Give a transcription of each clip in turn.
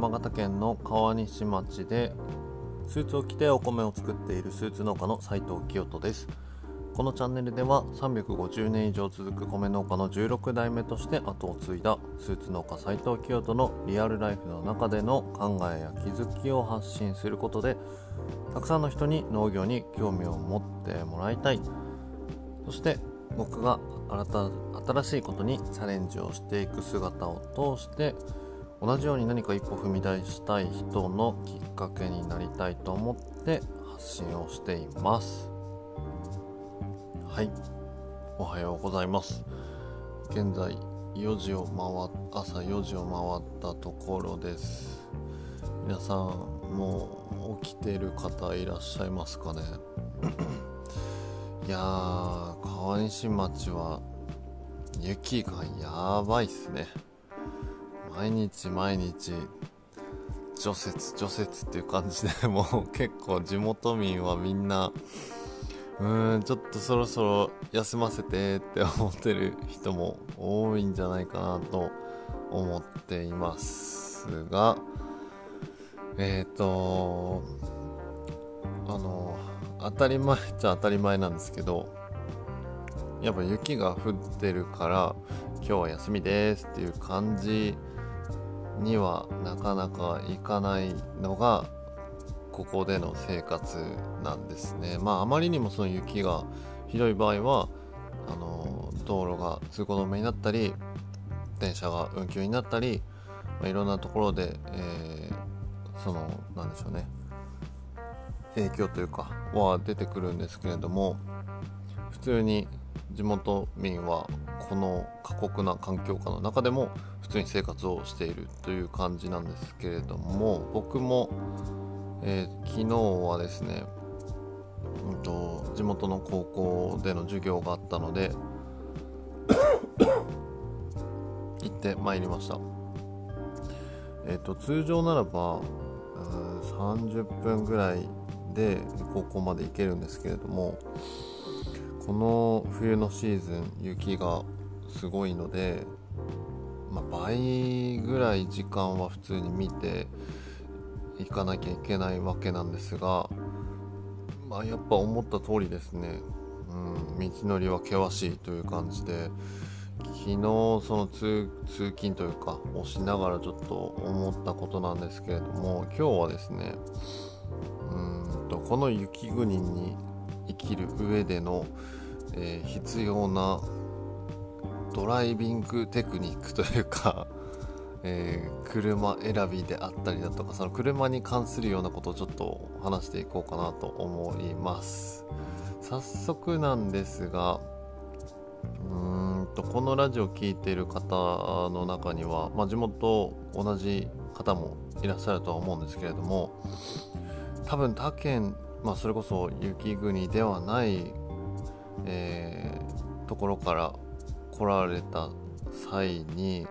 山形県の川西町でスーツを着てお米を作っているスーツ農家の斉藤清人です。このチャンネルでは350年以上続く米農家の16代目として後を継いだスーツ農家斉藤清人のリアルライフの中での考えや気づきを発信することでたくさんの人に農業に興味を持ってもらいたい。そして僕が新しいことにチャレンジをしていく姿を通して同じように何か一歩踏み出したい人のきっかけになりたいと思って発信をしています。はい。おはようございます。現在4時を回朝4時を回ったところです。皆さんもう起きてる方いらっしゃいますかね？いやー川西町は雪がやばいっすね。毎日毎日除雪除雪っていう感じで もう結構地元民はみんなうーんちょっとそろそろ休ませてって思ってる人も多いんじゃないかなと思っていますがえっ、ー、とあの当たり前っちゃ当たり前なんですけどやっぱ雪が降ってるから今日は休みですっていう感じにはなかなかいかないのがここでの生活なんですね。まああまりにもその雪がひどい場合はあの道路が通行止めになったり電車が運休になったり、まあ、いろんなところで、えー、そのなんでしょうね。影響というかは出てくるんですけれども普通に地元民はこの過酷な環境下の中でも普通に生活をしているという感じなんですけれども僕も、えー、昨日はですね、うんと、地元の高校での授業があったので 行ってまいりました。えっ、ー、と通常ならば30分ぐらいで高校まで行けるんですけれどもこの冬のシーズン雪がすごいので、まあ、倍ぐらい時間は普通に見ていかなきゃいけないわけなんですが、まあ、やっぱ思った通りですね、うん、道のりは険しいという感じで昨日その通勤というかをしながらちょっと思ったことなんですけれども今日はですねうんとこの雪国に生きる上での、えー、必要なドライビングテクニックというか、えー、車選びであったりだとかその車に関するようなことをちょっと話していこうかなと思います。早速なんですがうーんとこのラジオを聴いている方の中には、まあ、地元同じ方もいらっしゃるとは思うんですけれども多分他県まあ、それこそ雪国ではない、えー、ところから来られた際に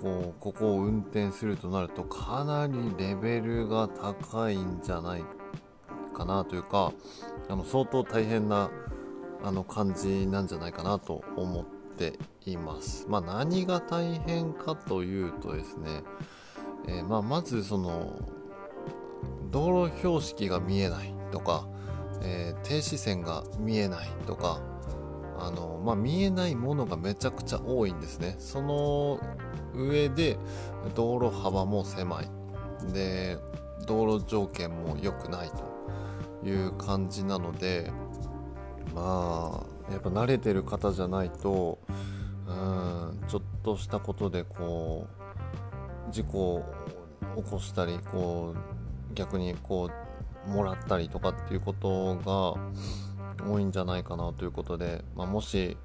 こうここを運転するとなるとかなりレベルが高いんじゃないかなというかあの相当大変なあの感じなんじゃないかなと思っています。まあ、何が大変かというとですね、えー、まあ、まずその道路標識が見えないとか、えー、停止線が見えないとかあの、まあ、見えないものがめちゃくちゃ多いんですね。その上で道路幅も狭い。で道路条件も良くないという感じなのでまあやっぱ慣れてる方じゃないとうんちょっとしたことでこう事故を起こしたりこう逆にこうもらったりとかっていうことが多いんじゃないかなということで、まあ、もし、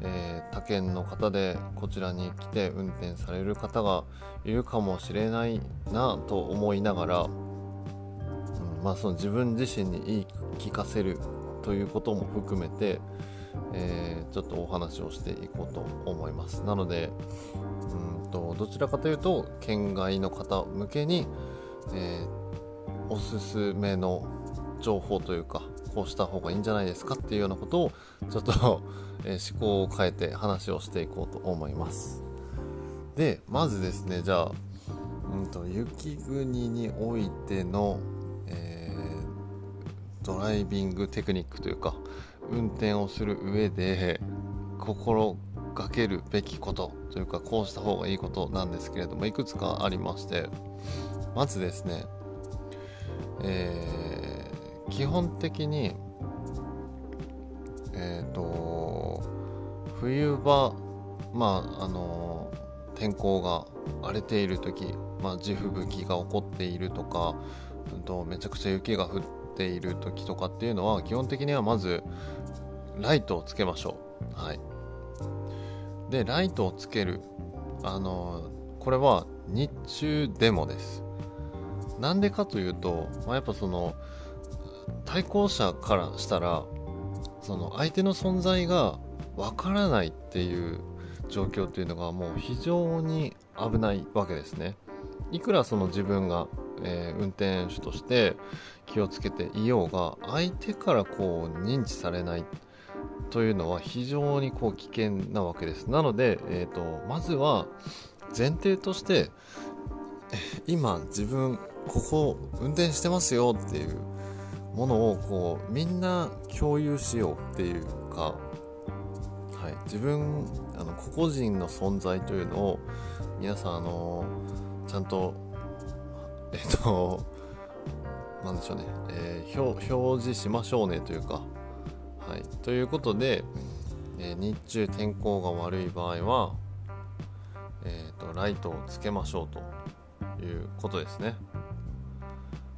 えー、他県の方でこちらに来て運転される方がいるかもしれないなと思いながら、うんまあ、その自分自身に言い聞かせるということも含めて、えー、ちょっとお話をしていこうと思います。なのでうんとどちらかというと県外の方向けに、えーおすすめの情報というかこうした方がいいんじゃないですかっていうようなことをちょっと え思考を変えて話をしていこうと思います。でまずですねじゃあううんと、雪国においての、えー、ドライビングテクニックというか運転をする上で心がけるべきことというかこうした方がいいことなんですけれどもいくつかありまして。まずですね、えー、基本的にえっ、ー、と冬場まああの天候が荒れている時、まあ、地吹雪が起こっているとか、うん、とめちゃくちゃ雪が降っている時とかっていうのは基本的にはまずライトをつけましょう。はい、でライトをつけるあのこれは日中でもですなんでかというと、まあ、やっぱその対向車からしたらその相手の存在がわからないっていう状況っていうのがもう非常に危ないわけですね。いくらその自分が、えー、運転手として気をつけていようが相手からこう認知されないというのは非常にこう危険なわけです。なので、えーと、まずは前提として今自分ここ運転してますよっていうものをこうみんな共有しようっていうか、はい、自分あの個々人の存在というのを皆さんあのちゃんとえっと何でしょうね、えー、表示しましょうねというかはいということで、えー、日中天候が悪い場合はえー、とライトをつけましょうということですね。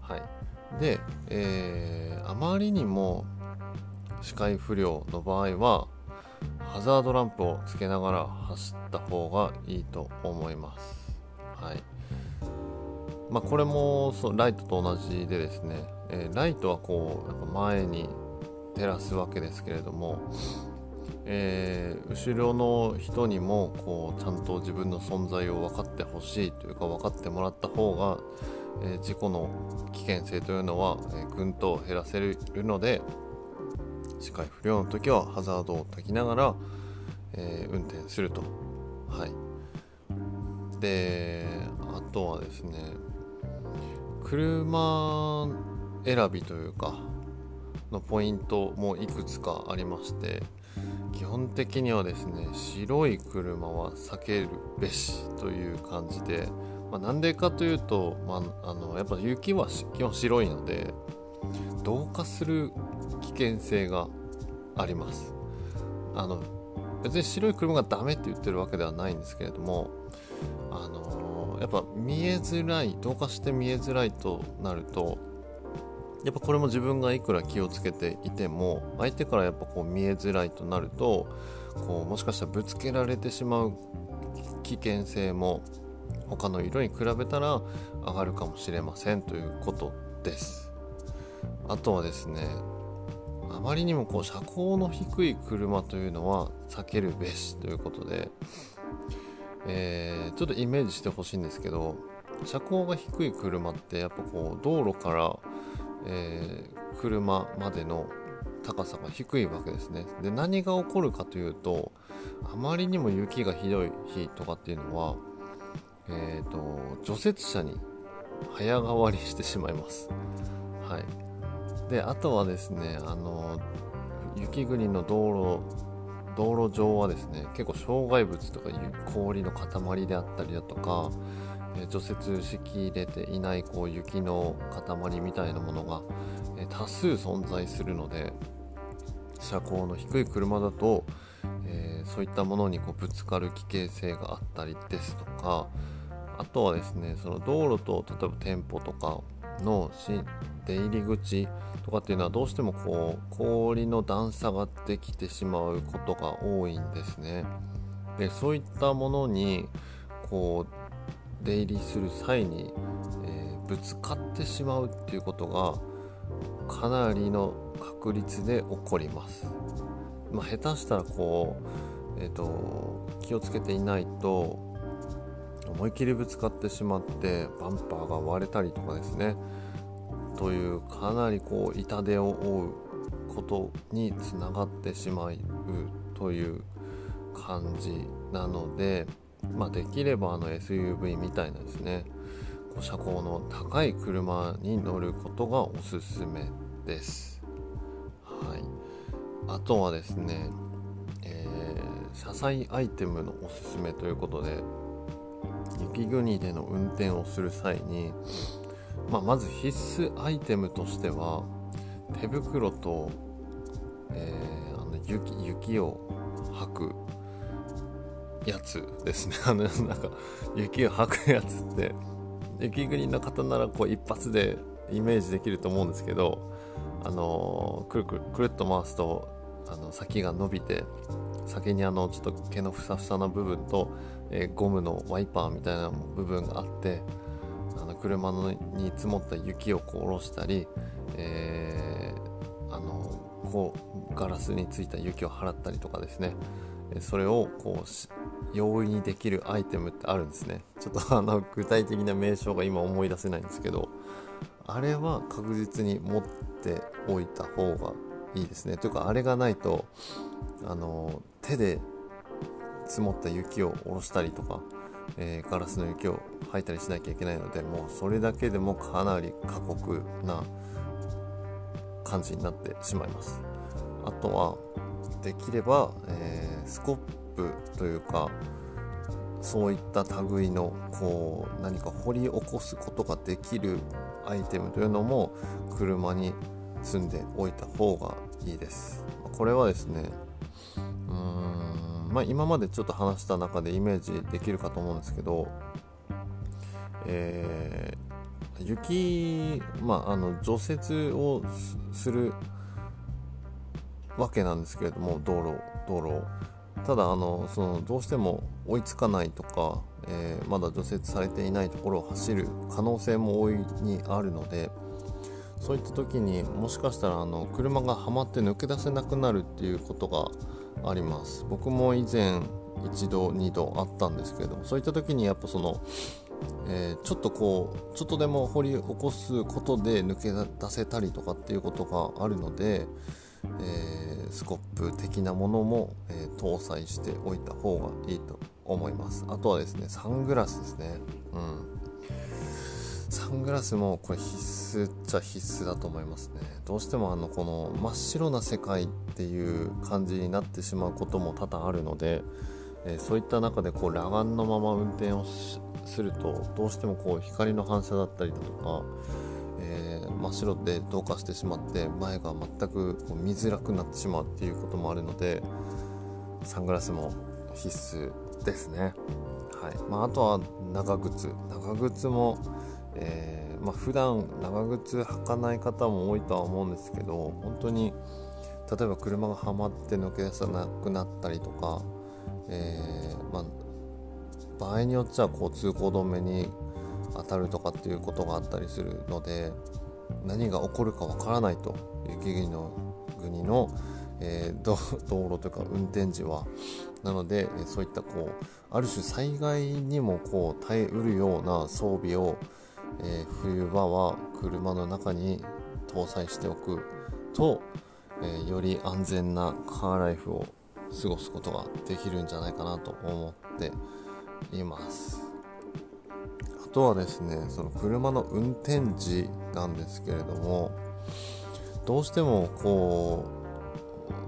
はい。で、えー、あまりにも視界不良の場合はハザードランプをつけながら走った方がいいと思います。はいまあ、これもそうライトと同じでですね、えー、ライトはこうやっぱ前に照らすわけですけれども、えー、後ろの人にもこうちゃんと自分の存在を分かってほしいというか分かってもらった方が、え、事故の危険性というのは、え、ぐんと減らせるので視界不良の時はハザードを焚きながら、え、運転すると。はい。で、あとはですね、車選びというか、のポイントもいくつかありまして、基本的にはですね、白い車は避けるべしという感じで、まあ、なんでかというと、まあ、あのやっぱ雪は基本白いので、同化する危険性があります。あの別に白い車がダメって言ってるわけではないんですけれどもあのやっぱ見えづらい同化して見えづらいとなるとやっぱこれも自分がいくら気をつけていても相手からやっぱこう見えづらいとなるとこうもしかしたらぶつけられてしまう危険性も他の色に比べたら上がるかもしれませんということです。あとはですねあまりにもこう車高の低い車というのは避けるべしということで、えー、ちょっとイメージしてほしいんですけど車高が低い車ってやっぱこう道路から、えー、車までの高さが低いわけですね。で何が起こるかというとあまりにも雪がひどい日とかっていうのは、えーと、除雪車に早変わりしてしまいます。はい。であとはですねあの雪国の道路道路上はですね結構障害物とか氷の塊であったりだとか、え除雪しきれていないこう雪の塊みたいなものが、え多数存在するので車高の低い車だと、えー、そういったものにこうぶつかる危険性があったりですとかあとはですねその道路と例えば店舗とかの出入り口とかっていうのはどうしてもこう氷の段差ができてしまうことが多いんですね。でそういったものにこう出入りする際に、えー、ぶつかってしまうっていうことがかなりの確率で起こります。まあ、下手したらこう、えーと気をつけていないと思い切りぶつかってしまってバンパーが割れたりとかですねというかなりこう痛手を負うことにつながってしまうという感じなので、まあ、できればあの SUV みたいなですね車高の高い車に乗ることがおすすめです。はい、あとはですね、えー、車載アイテムのおすすめということで雪国での運転をする際に、まあ、まず必須アイテムとしては手袋と、えー、あの雪雪を吐くやつですね。あのなんか雪を吐くやつって雪国の方ならこう一発でイメージできると思うんですけどあのくるくるくるっと回すとあの先が伸びて先にあのちょっと毛のふさふさな部分と、えー、ゴムのワイパーみたいな部分があってあの車のに積もった雪をこう下ろしたり、えー、あのこうガラスについた雪を払ったりとかですね。それをこう容易にできるアイテムってあるんですね。ちょっとあの具体的な名称が今思い出せないんですけどあれは確実に持っておいた方がいいですね。というかあれがないとあの手で積もった雪を下ろしたりとか、えー、ガラスの雪を吐いたりしなきゃいけないのでもうそれだけでもかなり過酷な感じになってしまいます。あとはできれば、えー、スコップというかそういった類のこう何か掘り起こすことができるアイテムというのも車に積んでおいた方がいいです。これはですねまあ今までちょっと話した中でイメージできるかと思うんですけどえー、雪、まあ、あの除雪をするわけなんですけれども道路道路ただあのそのどうしても追いつかないとか、えー、まだ除雪されていないところを走る可能性も大いにあるのでそういった時にもしかしたらあの車がはまって抜け出せなくなるっていうことがあります。僕も以前1度2度あったんですけれどもそういった時にやっぱその、えー、ちょっとこうちょっとでも掘り起こすことで抜け出せたりとかっていうことがあるので、えー、スコップ的なものも、えー、搭載しておいた方がいいと思います。あとはですねサングラスですね。うん。サングラスもこれ必須っちゃ必須だと思いますね。どうしてもあのこの真っ白な世界っていう感じになってしまうことも多々あるので、え、そういった中でこう裸眼のまま運転をするとどうしてもこう光の反射だったりだとか、え、真っ白で同化してしまって前が全くこう見づらくなってしまうっていうこともあるのでサングラスも必須ですね。はい。まあ、あとは長靴。長靴もえー、まあ、普段長靴履かない方も多いとは思うんですけど本当に例えば車がはまって抜け出さなくなったりとか、えー、まあ、場合によっちゃこう通行止めに当たるとかっていうことがあったりするので何が起こるかわからないと雪国の国の、えー、道路というか運転時は。なのでそういったこうある種災害にもこう耐えうるような装備をえー、冬場は車の中に搭載しておくと、えー、より安全なカーライフを過ごすことができるんじゃないかなと思っています。あとはですねその車の運転時なんですけれどもどうしてもこ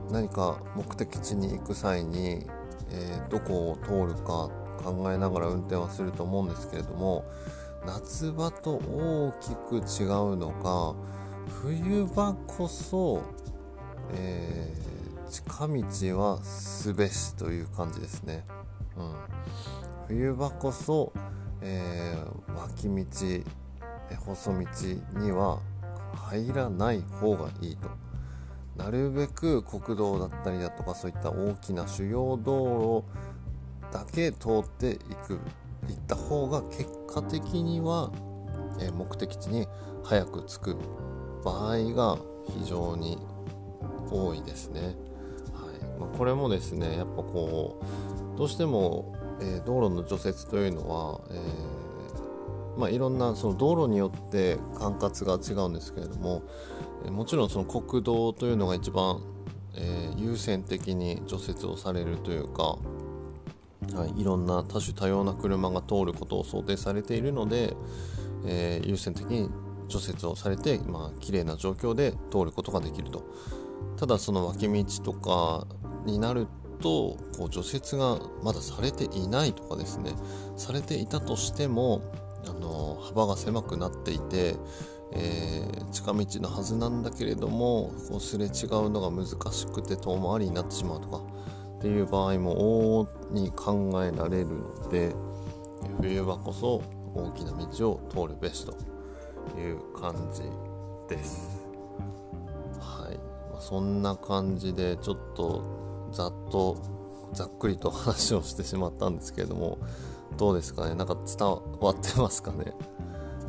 う何か目的地に行く際に、えー、どこを通るか考えながら運転はすると思うんですけれども夏場と大きく違うのが冬場こそ、えー、近道はすべしという感じですね、うん、冬場こそ、えー、脇道細道には入らない方がいいと。なるべく国道だったりだとかそういった大きな主要道路だけ通っていく。行った方が結果的には、え目的地に早く着く場合が非常に多いですね。はいまあ、これもですねやっぱこうどうしても、えー、道路の除雪というのは、えー、まあ、いろんなその道路によって管轄が違うんですけれども、えもちろんその国道というのが一番、え優先的に除雪をされるというかはい、いろんな多種多様な車が通ることを想定されているので、えー、優先的に除雪をされて、まあ綺麗な状況で通ることができると。ただその脇道とかになるとこう除雪がまだされていないとかですねされていたとしてもあの幅が狭くなっていて、えー、近道のはずなんだけれどもこうすれ違うのが難しくて遠回りになってしまうとかっていう場合も往々に考えられるので冬場こそ大きな道を通るべしという感じです。はい、まあ、そんな感じでちょっとざっとざっくりと話をしてしまったんですけれどもどうですかね？なんか伝わってますかね？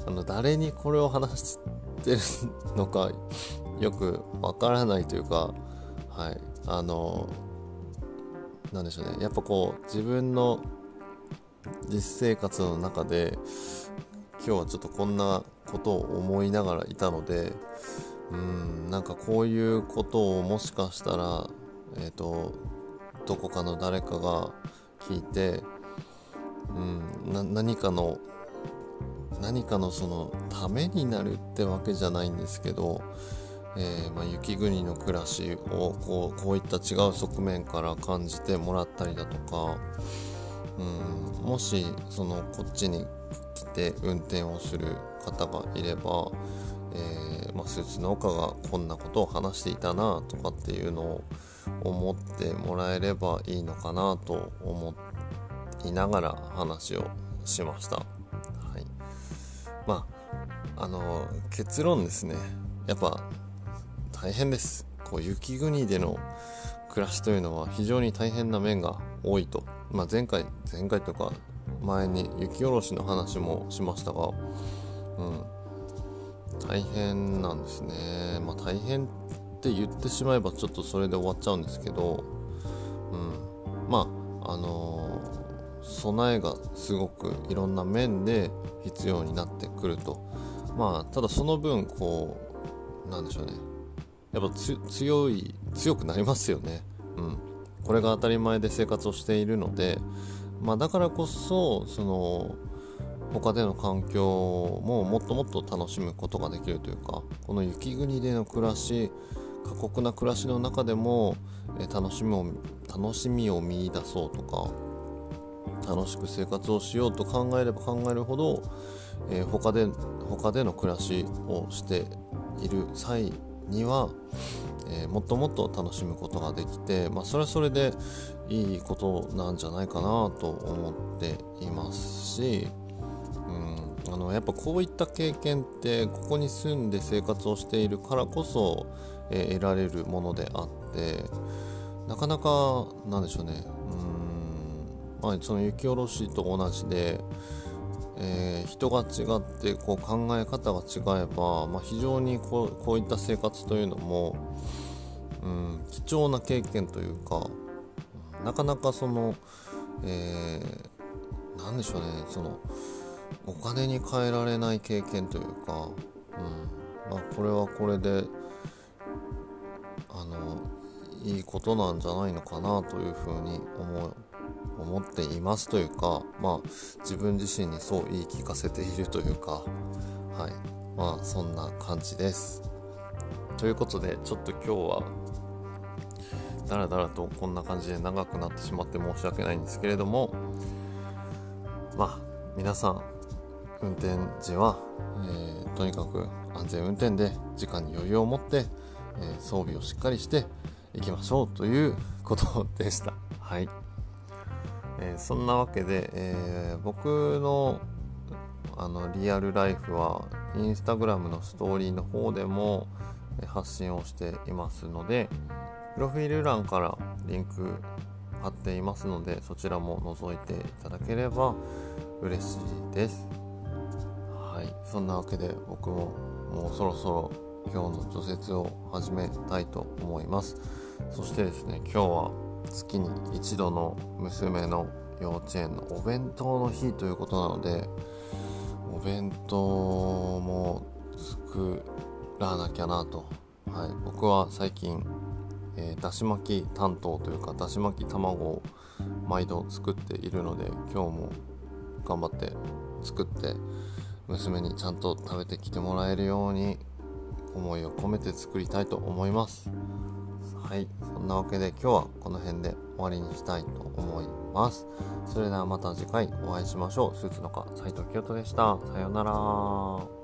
あの誰にこれを話してるのかよくわからないというかはい。あのなんでしょうね。やっぱこう自分の実生活の中で今日はちょっとこんなことを思いながらいたのでうんなんかこういうことをもしかしたらえっ、ー、とどこかの誰かが聞いてうん何かの何かのそのためになるってわけじゃないんですけど、えー、まあ、雪国の暮らしをこうこういった違う側面から感じてもらったりだとか、うん、もしそのこっちに来て運転をする方がいれば、えー、まあ、スーツ農家がこんなことを話していたなとかっていうのを思ってもらえればいいのかなと思いながら話をしました。はい、まああの結論ですねやっぱ大変です。こう雪国での暮らしというのは非常に大変な面が多いと、まあ、前回前回とか前に雪下ろしの話もしましたが、うん、大変なんですね。まあ、大変って言ってしまえばちょっとそれで終わっちゃうんですけど、うん、まああのー、備えがすごくいろんな面で必要になってくると。まあただその分こうなんでしょうね。やっぱ強い強くなりますよね。うん、これが当たり前で生活をしているので、まあ、だからこそその他での環境ももっともっと楽しむことができるというかこの雪国での暮らし過酷な暮らしの中でも、え楽しみを楽しみを見いだそうとか楽しく生活をしようと考えれば考えるほど、えー、他で他での暮らしをしている際には、えー、もっともっと楽しむことができて、まあ、それはそれでいいことなんじゃないかなと思っていますし、うん、あのやっぱこういった経験ってここに住んで生活をしているからこそ、えー、得られるものであってなかなかなんでしょうねうん、まあ、その雪下ろしと同じで、えー、人が違ってこう考え方が違えば、まあ、非常にこうこういった生活というのも、うん、貴重な経験というかなかなかその、えー、なんでしょうねそのお金に換えられない経験というか、うんまあ、これはこれであのいいことなんじゃないのかなというふうに思思っていますというか、まあ、自分自身にそう言い聞かせているというか、はい、まあそんな感じです。ということでちょっと今日はだらだらとこんな感じで長くなってしまって申し訳ないんですけれどもまあ皆さん運転時は、えー、とにかく安全運転で時間に余裕を持って、えー、装備をしっかりしていきましょうということでした。はい。えー、そんなわけで、えー、僕のあのリアルライフはインスタグラムのストーリーの方でも発信をしていますのでプロフィール欄からリンク貼っていますのでそちらも覗いていただければ嬉しいです。はい。そんなわけで僕ももうそろそろ今日の除雪を始めたいと思います。そしてですね今日は月に一度の娘の幼稚園のお弁当の日ということなのでお弁当も作らなきゃなと、はい、僕は最近えー、だし巻き担当というかだし巻き卵を毎度作っているので今日も頑張って作って娘にちゃんと食べてきてもらえるように思いを込めて作りたいと思います。はい。そんなわけで今日はこの辺で終わりにしたいと思います。それではまた次回お会いしましょう。スーツの課斉藤清人でした。さようなら。